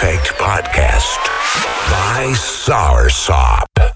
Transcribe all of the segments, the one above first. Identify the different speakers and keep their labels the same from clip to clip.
Speaker 1: Effect Podcast by Soursop.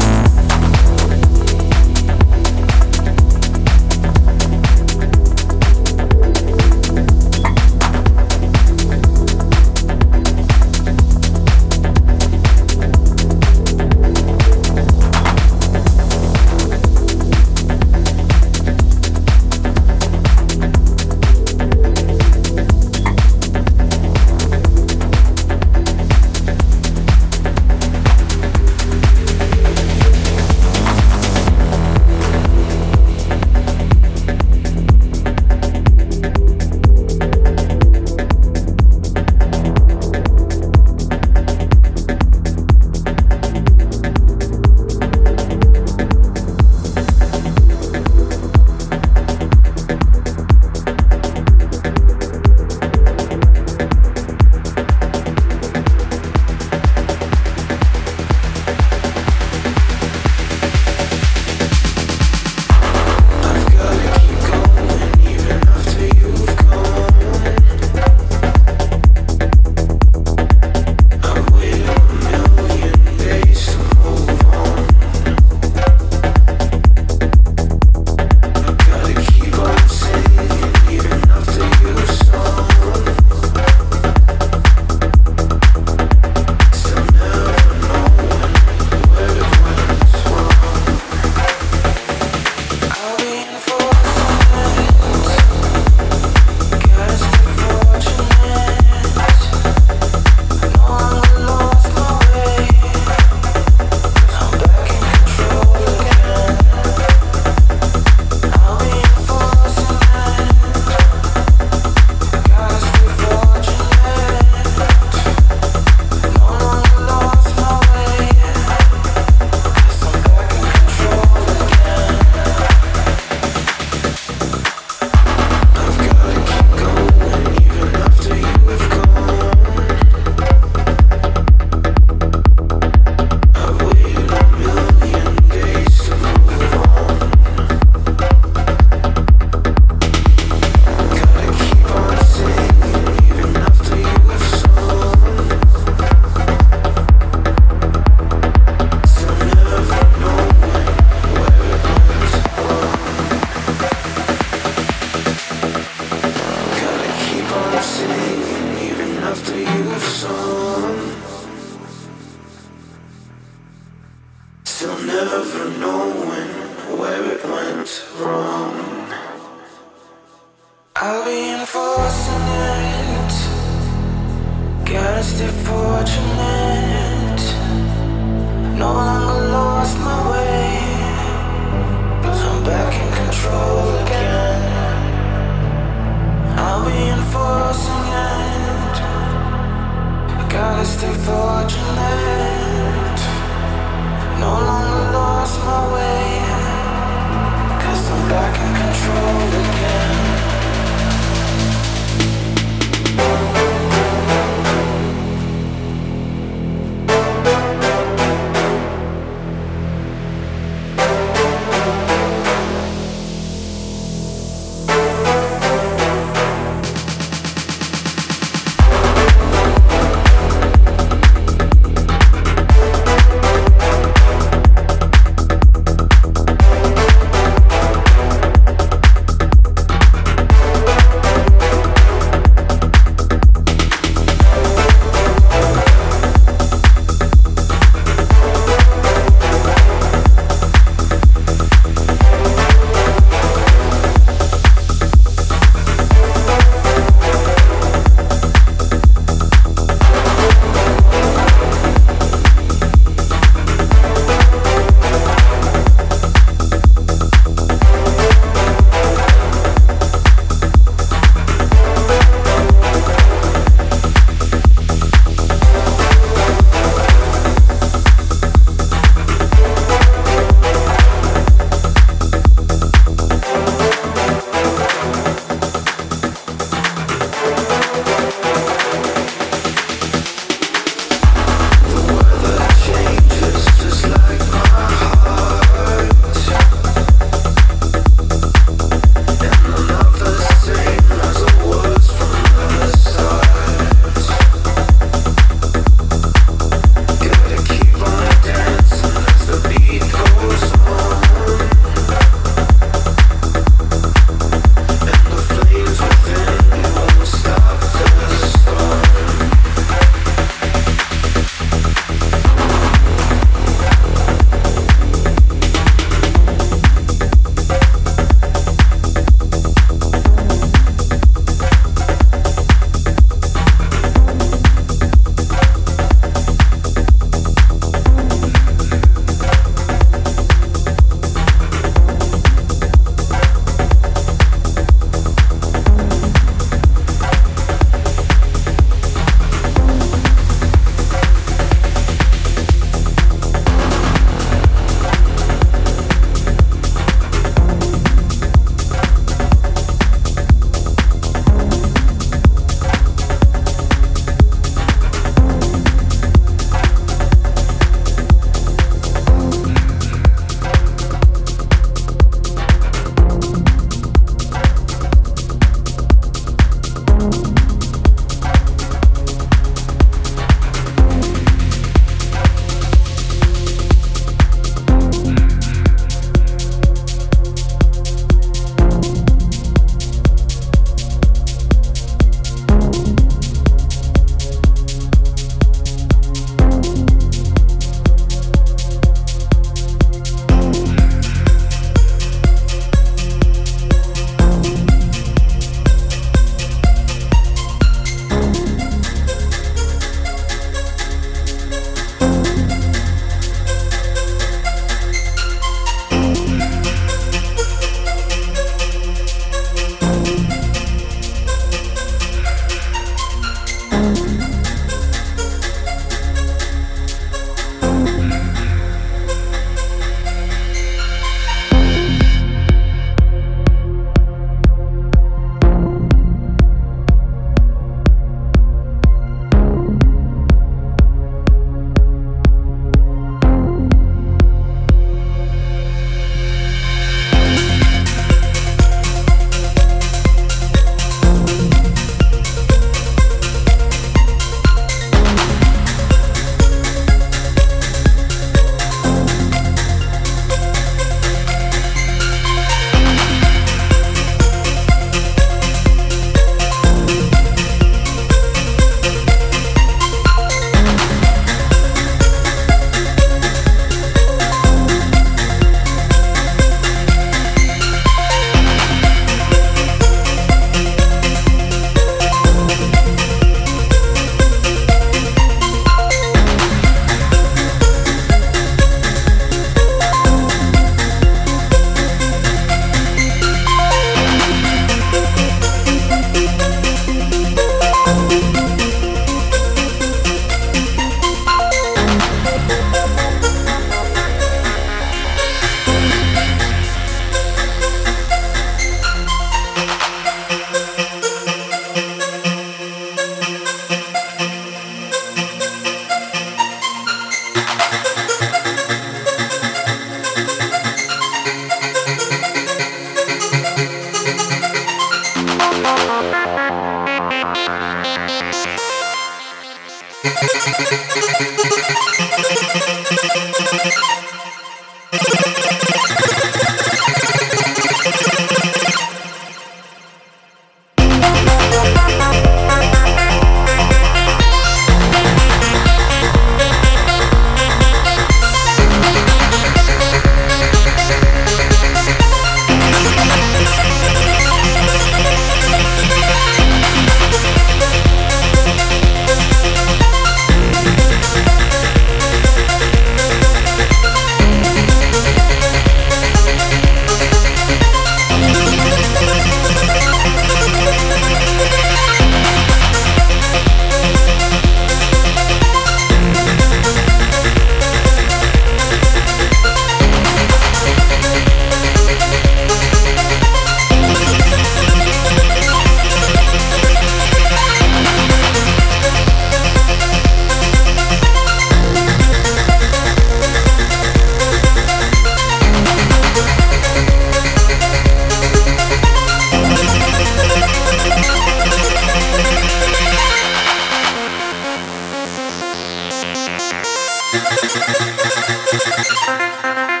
Speaker 2: Thank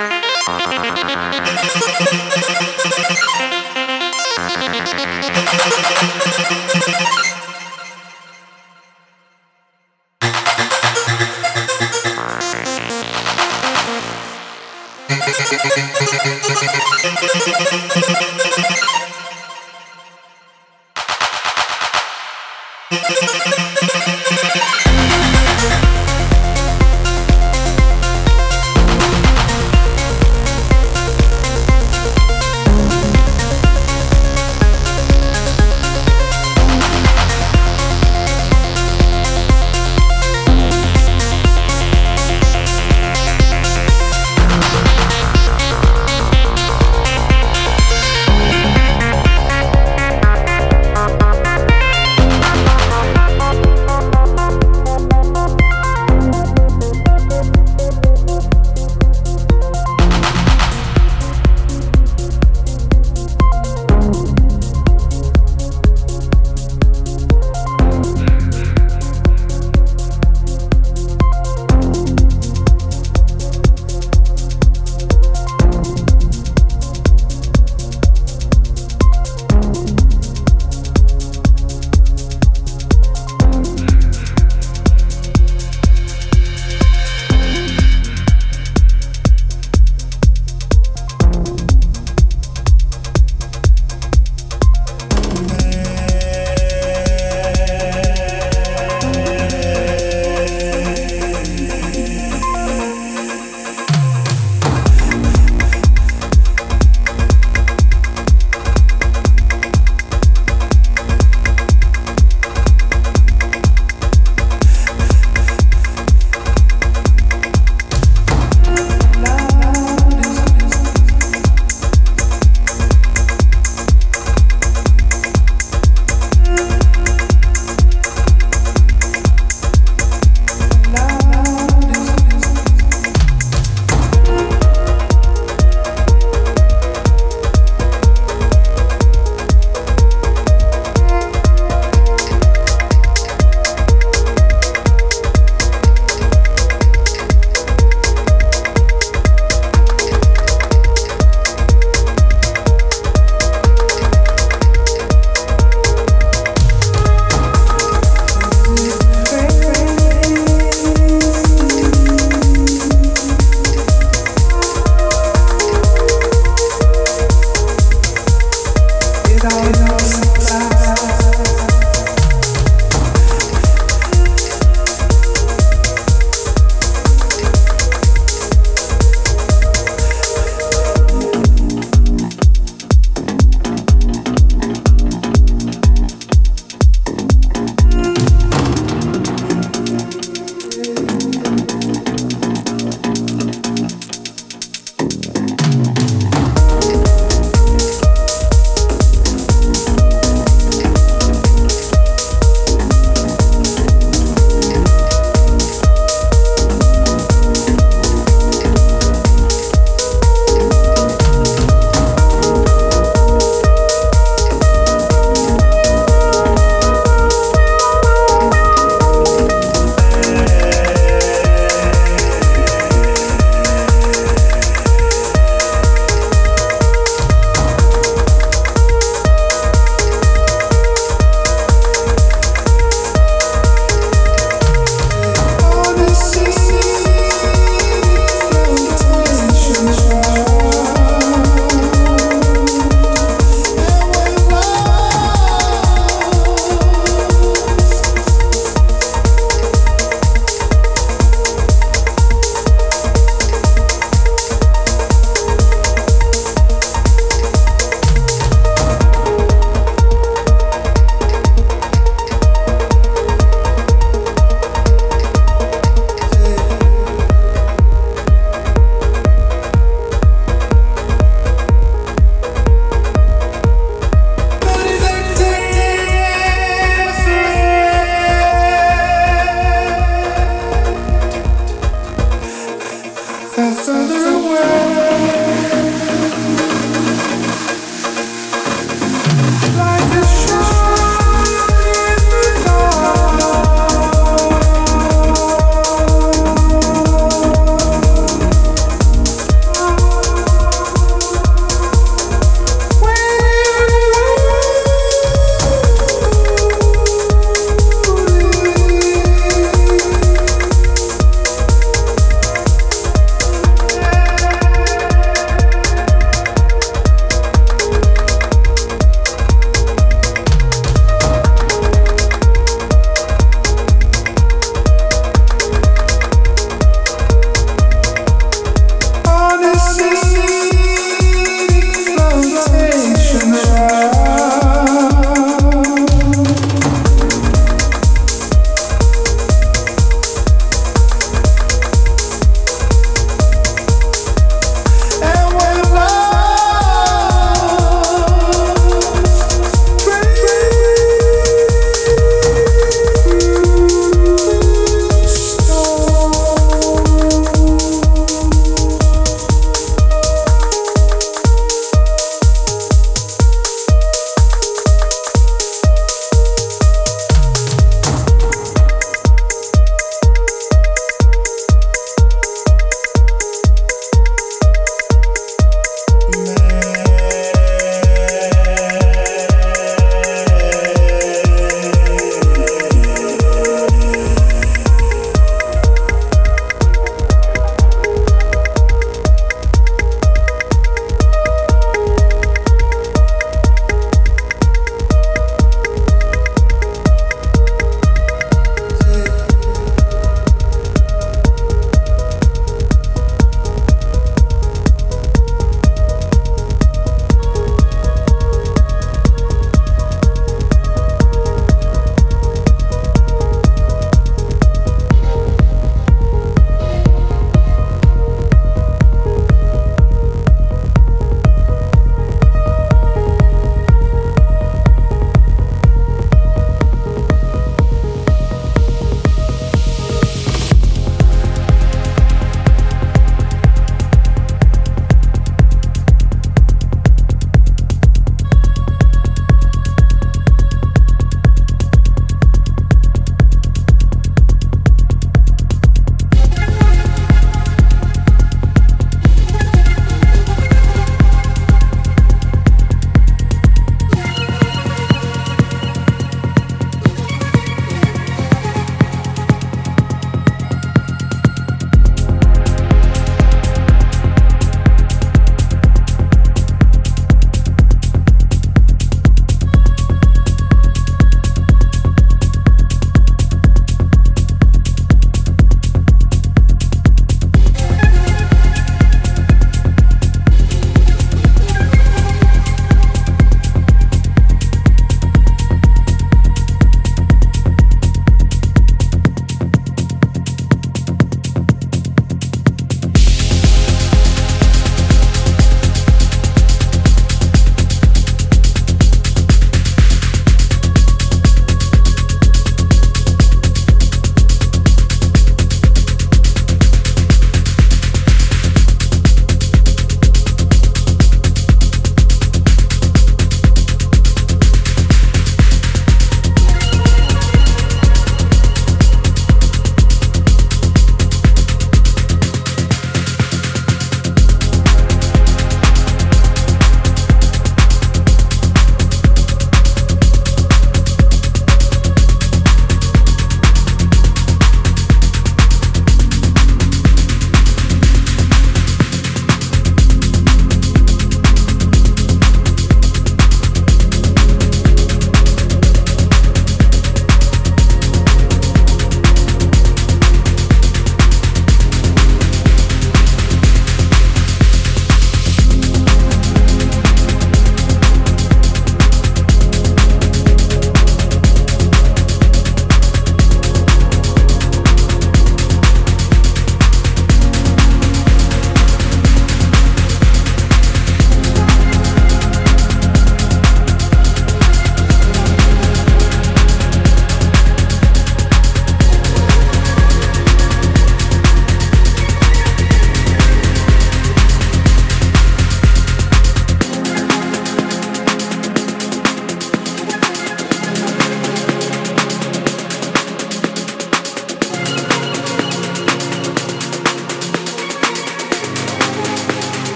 Speaker 3: you.